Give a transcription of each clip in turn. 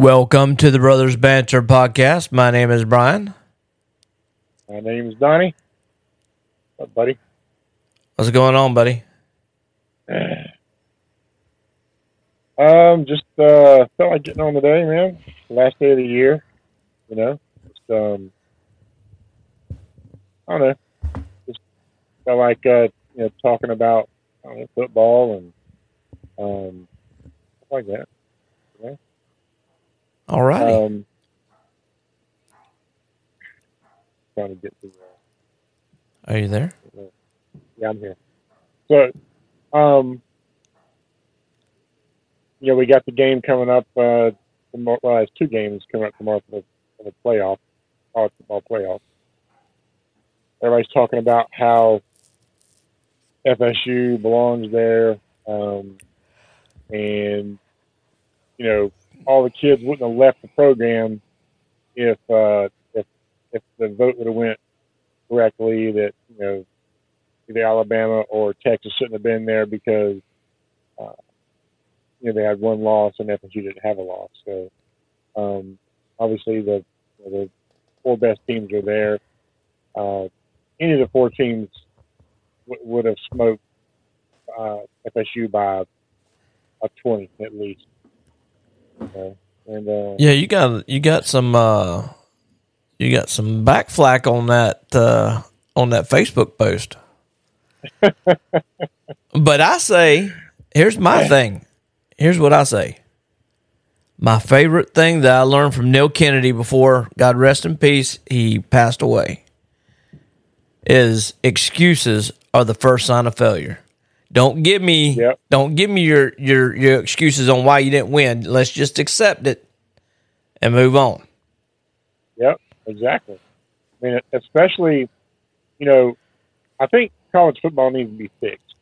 Welcome to the Brothers Banter podcast. My name is Brian. My name is Donnie. What, buddy? What's going on, buddy? Um, just uh, felt like getting on the day, man. Last day of the year, you know. Just um, I don't know. Just felt like uh, you know talking about I don't know, football and um, stuff like that. All righty. Um, trying to get to. Uh, Are you there? Yeah, I'm here. So, um, yeah, we got the game coming up. Uh, tomorrow, well, it's two games coming up tomorrow for the, for the playoff, college football playoff. Everybody's talking about how FSU belongs there, um, and you know, all the kids wouldn't have left the program if uh, if if the vote would have went correctly. That you know, either Alabama or Texas shouldn't have been there because uh, you know they had one loss and FSU didn't have a loss. So um, obviously the the four best teams are there. Uh, any of the four teams w- would have smoked uh, FSU by a twenty at least. And uh, Yeah, you got you got some uh you got some backflack on that uh on that Facebook post. but I say, here's my thing. Here's what I say. My favorite thing that I learned from Neil Kennedy before God rest in peace, he passed away, is excuses are the first sign of failure. Don't give me Yep. don't give me your, your your excuses on why you didn't win. Let's just accept it and move on. Yep, exactly. I mean, especially, you know, I think college football needs to be fixed.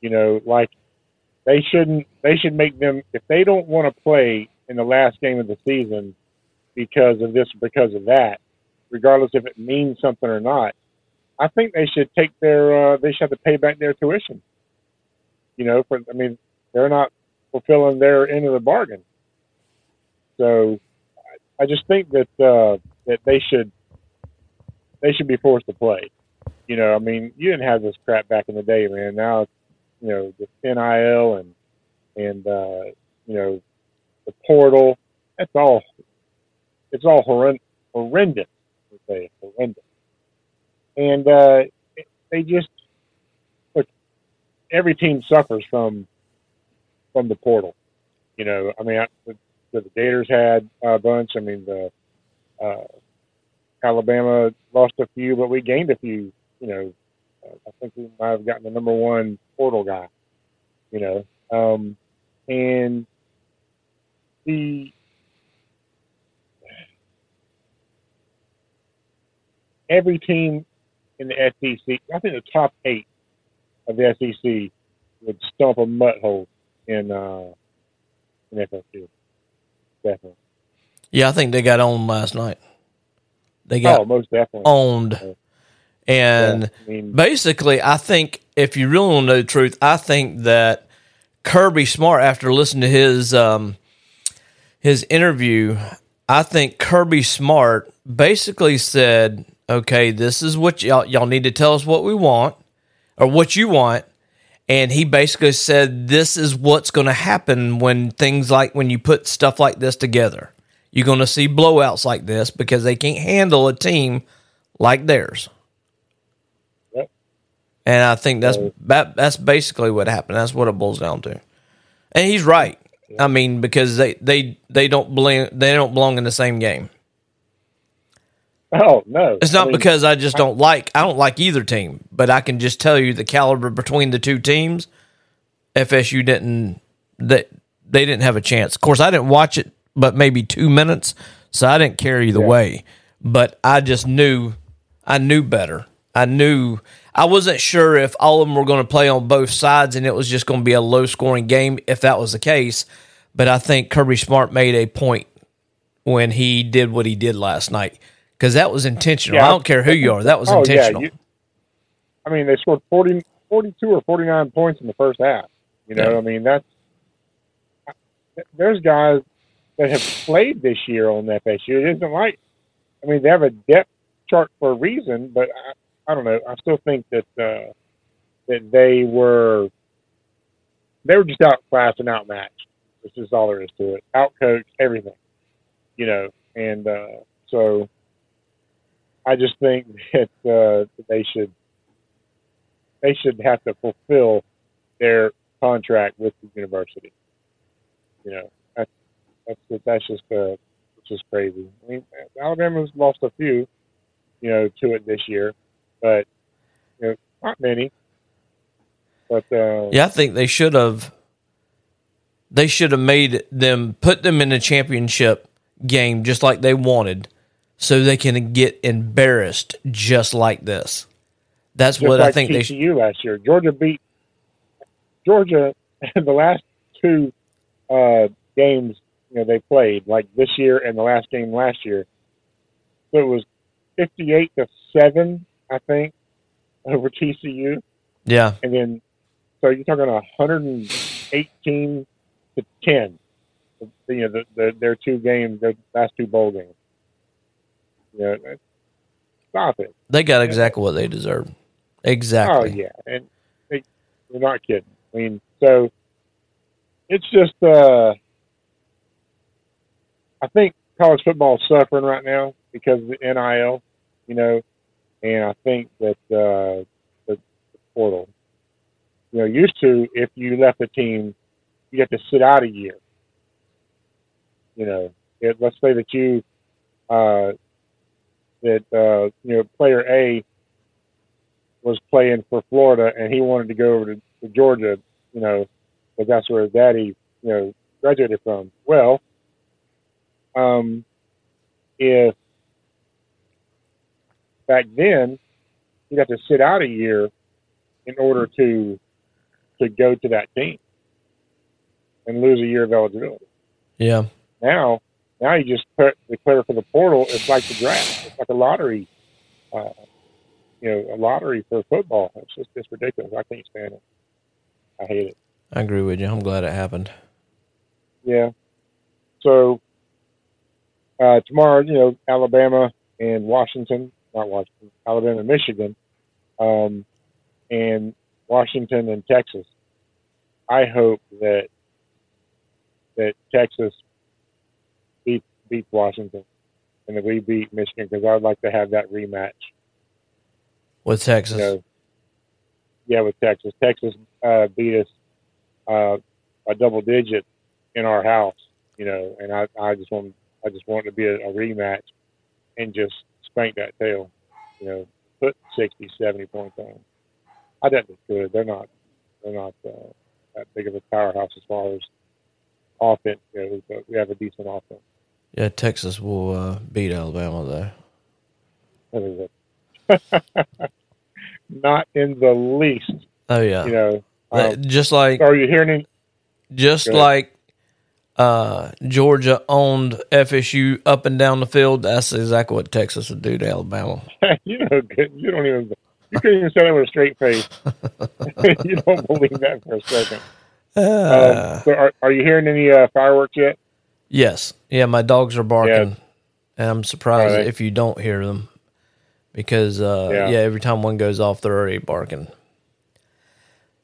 You know, like they shouldn't. They should make them if they don't want to play in the last game of the season because of this, because of that, regardless if it means something or not. I think they should take their. Uh, they should have to pay back their tuition. You know, for I mean, they're not fulfilling their end of the bargain. So I just think that uh, that they should they should be forced to play. You know, I mean, you didn't have this crap back in the day, man. Now, it's, you know, the NIL and and uh, you know the portal. That's all. It's all horrend- horrendous. Horrendous. And uh, they just. Every team suffers from from the portal. You know, I mean, I, the, the Gators had a bunch. I mean, the uh, Alabama lost a few, but we gained a few. You know, I think we might have gotten the number one portal guy. You know, um, and the every team in the SEC, I think the top eight of the SEC would stomp a mud hole in uh, in FSU. Definitely. Yeah, I think they got owned last night. They got oh, most definitely. owned. And Yeah, I mean, basically, I think if you really want to know the truth, I think that Kirby Smart, after listening to his um, his interview, I think Kirby Smart basically said, "Okay, this is what y'all y'all need to tell us what we want or what you want." And he basically said, "This is what's going to happen when things like when you put stuff like this together. You're going to see blowouts like this because they can't handle a team like theirs." Yep. And I think that's that, that's basically what happened. That's what it boils down to. And he's right. I mean, because they they they don't belong they don't belong in the same game. Oh no, It's I not mean, because I just don't like I don't like either team, but I can just tell you the caliber between the two teams. FSU didn't they they didn't have a chance. Of course, I didn't watch it, but maybe two minutes, so I didn't care either Yeah. way. But I just knew I knew better. I knew I wasn't sure if all of them were going to play on both sides and it was just going to be a low scoring game if that was the case. But I think Kirby Smart made a point when he did what he did last night because that was intentional. Yeah. I don't care who you are. That was Oh, intentional. Yeah, you, I mean, they scored 40, 42 or 49 points in the first half. You know, Yeah. I mean, that's there's guys that have played this year on FSU. It isn't like, I mean, they have a depth chart for a reason, but I, I don't know. I still think that uh, that they were they were just outclassed and outmatched. This is all there is to it. Outcoached everything, you know, and uh, so I just think that uh, they should they should have to fulfill their contract with the university. You know, that's that's that's just uh, just crazy. I mean, Alabama's lost a few, you know, to it this year, but you know, not many. But uh, yeah, I think they should have. They should have made them put them in a championship game just like they wanted, so they can get embarrassed just like this. That's what like I think TCU they should. last year. Georgia beat Georgia in the last two uh, games. You know they played like this year and the last game last year. So it was fifty-eight to seven, I think, over TCU, Yeah, and then so you're talking hundred and eighteen to ten. You know the, the, their two games, their last two bowl games. Yeah, that's- stop it. they got exactly what they deserved. Exactly. Oh yeah, and they, we're not kidding. I mean, so it's just uh, I think college football is suffering right now because of the NIL, you know, and I think that uh, the, the portal, you know, used to if you left a team, you had to sit out a year. You know, it, let's say that you uh, that uh, you know player A was playing for Florida and he wanted to go over to, to Georgia, you know, because that's where his daddy, you know, graduated from. Well, um, if back then you'd have to sit out a year in order to to go to that team and lose a year of eligibility. Yeah. Now, now you just put, declare for the portal. It's like the draft. It's like a lottery. Uh, you know, a lottery for football. It's just it's ridiculous. I can't stand it. I hate it. I agree with you. I'm glad it happened. Yeah. So uh, tomorrow, you know, Alabama and Washington, not Washington, Alabama, and Michigan, um, and Washington and Texas. I hope that that Texas beats Washington and that we beat Michigan because I'd like to have that rematch. With Texas. You know, yeah, with Texas. Texas uh, beat us uh, a double digit in our house, you know, and I, I just want I just want to be a, a rematch and just spank that tail, you know, put 60, 70 points on. I think they could. They're not they're not uh, that big of a powerhouse as far as offense goes, but we have a decent offense. Yeah, Texas will uh, beat Alabama though. That is it. not in the least, Oh yeah. you know. Um, just like are you hearing? Any, just like uh, Georgia owned FSU up and down the field, that's exactly what Texas would do to Alabama. you know. You don't even. You couldn't even say that with a straight face. you don't believe that for a second. Uh, Um, so are, are you hearing any uh, fireworks yet? Yes, yeah, my dogs are barking, and I'm surprised they? if you don't hear them because uh, yeah. Yeah. every time one goes off, they're already barking.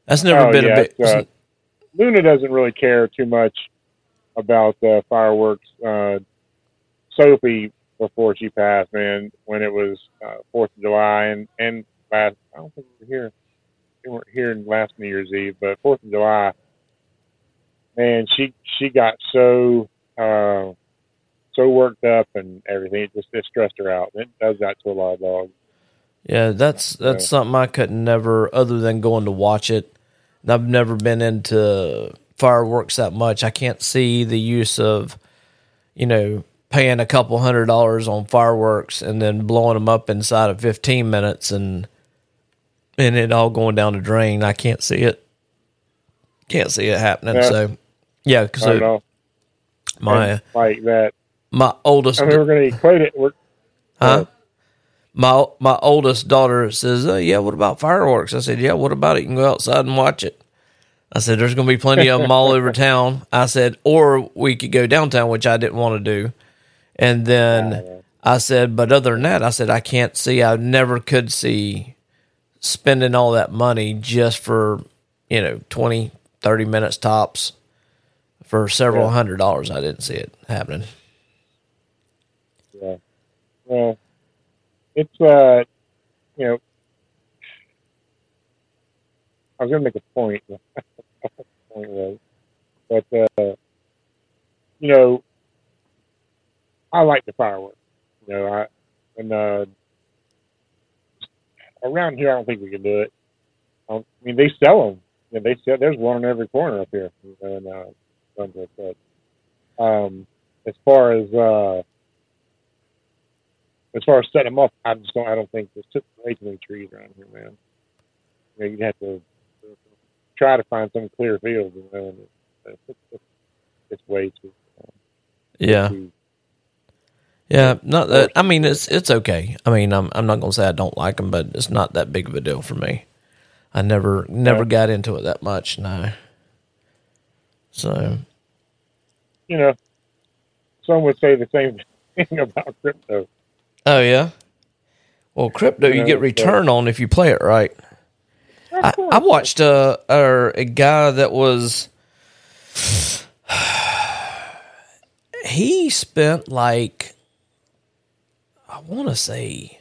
That's never Oh, been yeah, a big. it's, uh, Luna doesn't really care too much about uh, fireworks. Uh, Sophie, before she passed, man, when it was uh, Fourth of July and and last, I don't think we were here. We weren't here in last New Year's Eve, but Fourth of July, man, she she got so uh, so worked up and everything. It just it stressed her out. It does that to a lot of dogs. Yeah, that's that's something I couldn't never, other than going to watch it. And I've never been into fireworks that much. I can't see the use of, you know, paying a couple hundred dollars on fireworks and then blowing them up inside of fifteen minutes and and it all going down the drain. I can't see it. Can't see it happening. Yeah. So, yeah, I don't because know. My like that. my oldest I mean, we're going to equate it. We're, Huh? My my oldest daughter says, uh, "Yeah, what about fireworks?" I said, "Yeah, what about it? You can go outside and watch it." I said, there's going to be plenty of them all over town. I said, or we could go downtown, which I didn't want to do. And then I said, but other than that, I said, I can't see, I never could see spending all that money just for, you know, 20, 30 minutes tops for several Yeah. hundred dollars. I didn't see it happening. Yeah. Well, it's uh, you know, I was going to make a point. point was, but uh, you know, I like the fireworks. You know, I and uh, around here, I don't think we can do it. I, mean, they sell them. You know, they sell. There's one in every corner up here and. uh, But um, as far as uh, as far as setting them up, I just don't. I don't think there's too, too many trees around here, man. You know, you'd have to try to find some clear field, you know. And it's, it's, it's way too. Yeah. too Yeah, not that. I mean, it's it's okay. I mean, I'm I'm not gonna say I don't like them, but it's not that big of a deal for me. I never never Yeah. got into it that much. No. So you know, some would say the same thing about crypto. oh yeah. Well, crypto you Yeah, get return on if you play it right. I, I watched a, a a guy that was he spent like I want to say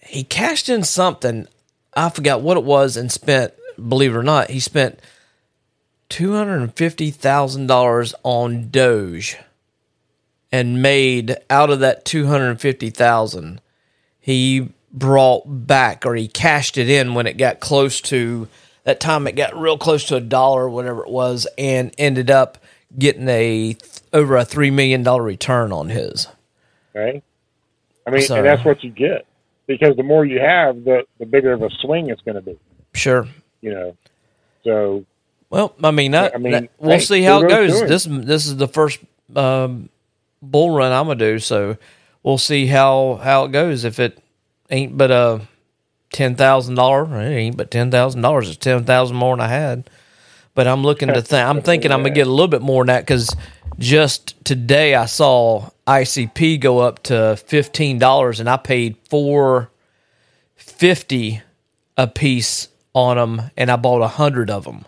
he cashed in something I forgot what it was and spent believe it or not he spent two hundred and fifty thousand dollars on Doge and made out of that two hundred and fifty thousand he brought back or he cashed it in when it got close to that time it got real close to a dollar or whatever it was and ended up getting a over a three million dollar return on his Right? I mean, So- and that's what you get because the more you have, the the bigger of a swing it's going to be. sure You know, so well i mean, that, I mean, that- we'll hey, see how it goes this this is the first um, bull run i'm gonna do so we'll see how how it goes if it ain't but a ten thousand dollar it ain't but ten thousand dollars it's ten thousand more than i had but I'm looking to think. I'm thinking I'm gonna get a little bit more than that because just today I saw ICP go up to fifteen dollars, and I paid four fifty a piece on them, and I bought a hundred of them.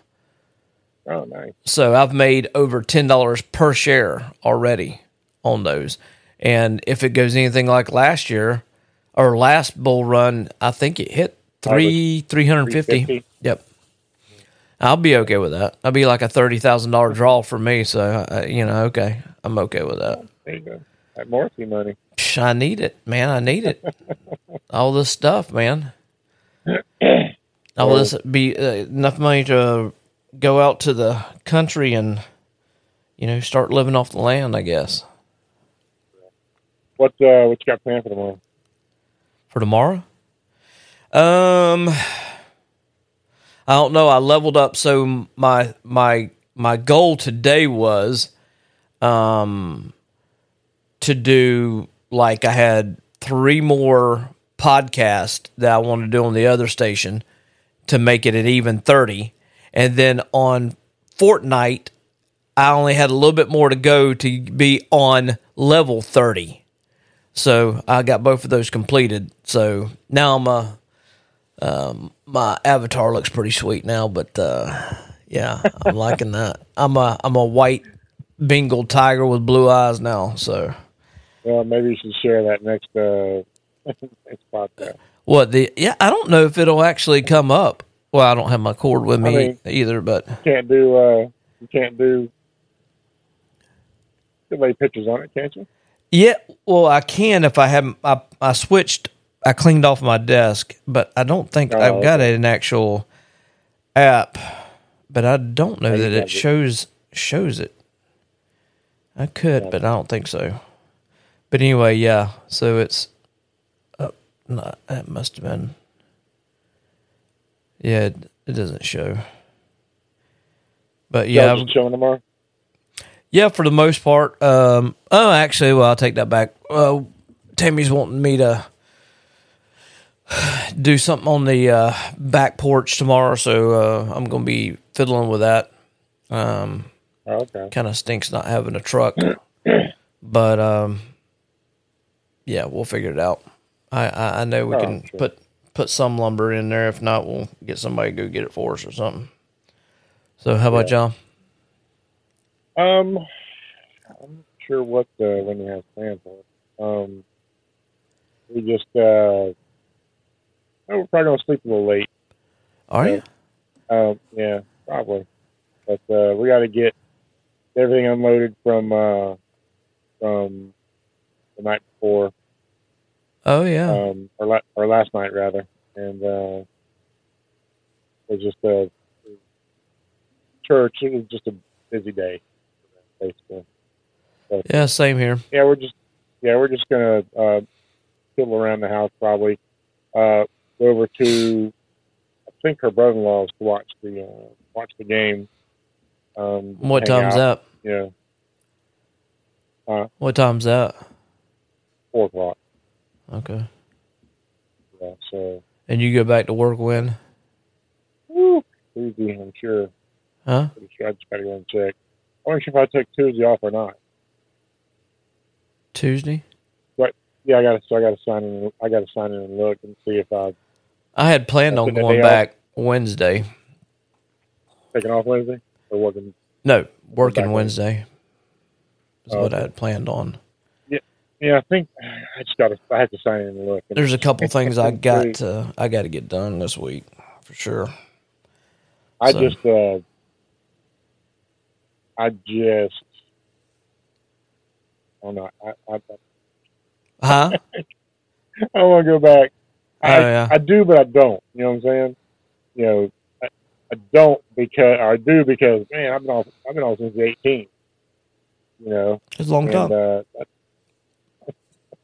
Oh nice. So I've made over ten dollars per share already on those. And if it goes anything like last year or last bull run, I think it hit three three hundred fifty. 350. Yep. I'll be okay with that. I'll be like a thirty thousand dollar draw for me. So uh, you know, okay, I'm okay with that. There you go. That Morrissey money. I need it, man. I need it. All this stuff, man. All this be uh, enough money to go out to the country and you know start living off the land. I guess What uh, what you got planned for tomorrow? for tomorrow. Um, I don't know. I leveled up, so my my my goal today was, um, to do like I had three more podcasts that I wanted to do on the other station to make it at even thirty, and then on Fortnite, I only had a little bit more to go to be on level thirty. So I got both of those completed. So now I'm a um, my avatar looks pretty sweet now, but uh, yeah, I'm liking that. I'm a I'm a white Bengal tiger with blue eyes now. So Well, maybe you should share that next uh, next podcast. what the yeah I don't know if it'll actually come up. Well, I don't have my cord with me mean- either, but You can't do uh, you can't do. You lay pictures on it, can't you? yeah, well I can if I have I I switched I cleaned off my desk, but I don't think Oh, I've got an actual app, but I don't know you that it it. shows shows it. I could, but I don't think so. But anyway, yeah. So it's uh, no, that must have been. Yeah, it, it doesn't show. But Yeah, yeah, just chilling tomorrow. yeah, for the most part. Um, oh, actually, well, I'll take that back. Uh, Tammy's wanting me to do something on the uh, back porch tomorrow, so uh, I'm going to be fiddling with that. Um, Oh, okay. kind of stinks not having a truck, but um, yeah, we'll figure it out. I I, I know we Oh, can sure. put put some lumber in there. If not, we'll get somebody to go get it for us or something. So how about y'all? Um, I'm not sure what uh, when you have plans on. Um, we just uh, oh, we're probably gonna sleep a little late. Are you? Um, yeah, probably. But uh, we got to get everything unloaded from uh, from the night before, Oh yeah. um, or, la- or last night rather, and uh, it was just a church. It was just a busy day, basically. yeah, same here. Yeah, we're just yeah, we're just gonna uh, fiddle around the house probably. Uh, go over to I think her brother-in-law's to watch the uh, watch the game. Um, What time's out. that? Yeah, What time's that? four o'clock. Okay. So And you go back to work when? woo, Tuesday, I'm sure. Huh? Pretty sure I just gotta go and check. I'm not sure if I take Tuesday off or not. Tuesday? Yeah, I gotta so I gotta sign in. I gotta sign in and look and see if I've I had planned on going day off? back Wednesday. Taking off Wednesday or working. No, working Wednesday. Is Oh, what I had planned on. Yeah, I think I just gotta. I have to sign in and look. There's a couple things I got to I got to get done this week for sure. I So- just, uh, I just, I don't know. I, I, Huh? I want to go back. I, Oh, yeah. I do, but I don't. You know what I'm saying? You know, I, I don't because, I do because, man, I've been off. I've been off since 18. You know, It's a long and time. uh,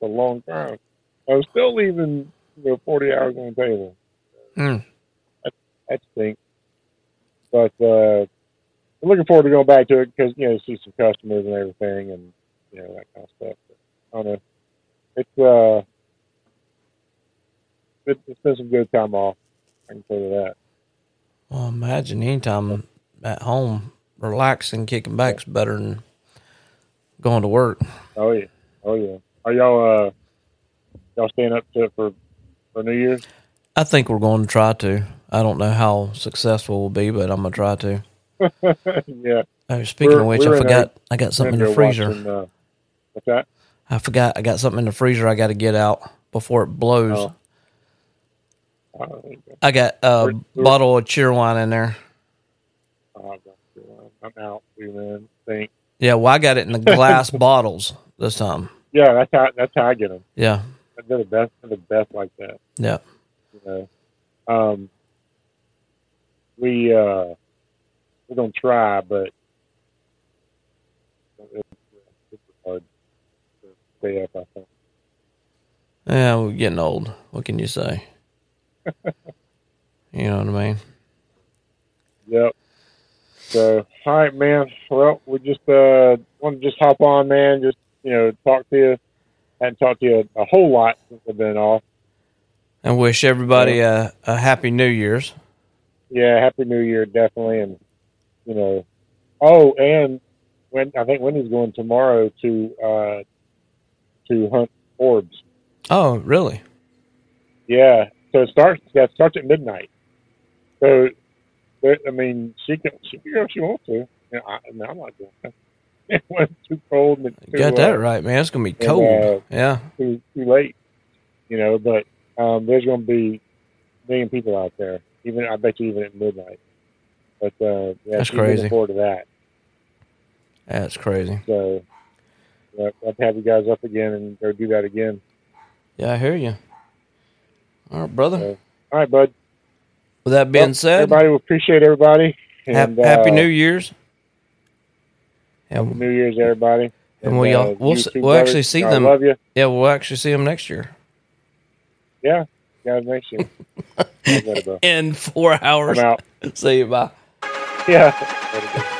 a long time. I'm still leaving, you know, 40 hours on the table. Mm. that stinks. But uh, I'm looking forward to going back to it because you know see some customers and everything, and you know that kind of stuff. But, I don't know. It's uh, it, it's been some good time off. I can tell you that. Well, imagine anytime at home relaxing, kicking back's better than going to work. Oh yeah, oh yeah. Are y'all uh, y'all staying up to it for for New Year's? I think we're going to try to. I don't know how successful we'll be, but I'm gonna try to. yeah. Oh, speaking We're- of which, I forgot I got something in the freezer. watching, uh, what's that? I forgot I got something in the freezer I got to get out before it blows. Oh. Uh, I got a We're- we're- bottle of Cheerwine in there. uh, I'm out, man. Think. Yeah, well, I got it in the glass bottles this time. Yeah, that's how that's how I get them. Yeah, They're the best. They're the best like that. yeah. you know. Um, we uh, we're gonna try, but it's, it's hard to stay up. I think. Yeah, we're getting old. What can you say? you know what I mean? Yep. So, all right, man. Well, we just uh want to just hop on, man. Just you know, talk to you. Hadn't talked to you a, a whole lot since I've been off. And wish everybody a, a happy New Year's. Yeah, happy New Year, definitely, and you know. Oh, and when I think Wendy's going tomorrow to uh to hunt orbs. Oh, really? Yeah, so it starts. Yeah, it starts at midnight. So, I mean, she can she can go if she wants to. You know, I, I mean, I'm not going. It was too cold and You too, got that uh, right, man. It's gonna be and, cold. uh, yeah. too too late. You know, but um, there's going to be a million people out there. Even I bet you even at midnight. But uh, yeah, That's looking crazy. forward to that. That's crazy. So, yeah, I'll have you guys up again and go do that again. Yeah, I hear you. All right, brother. All right, bud. With that being Well, said, everybody, we appreciate everybody. And, happy uh, New Year's. Yeah, Happy New Year's, everybody. And we all- uh, we'll you s- two we'll actually see I them. love you. yeah, we'll actually see them next year Yeah, guys, next year. In four hours. I'm out. See you. Bye. Yeah.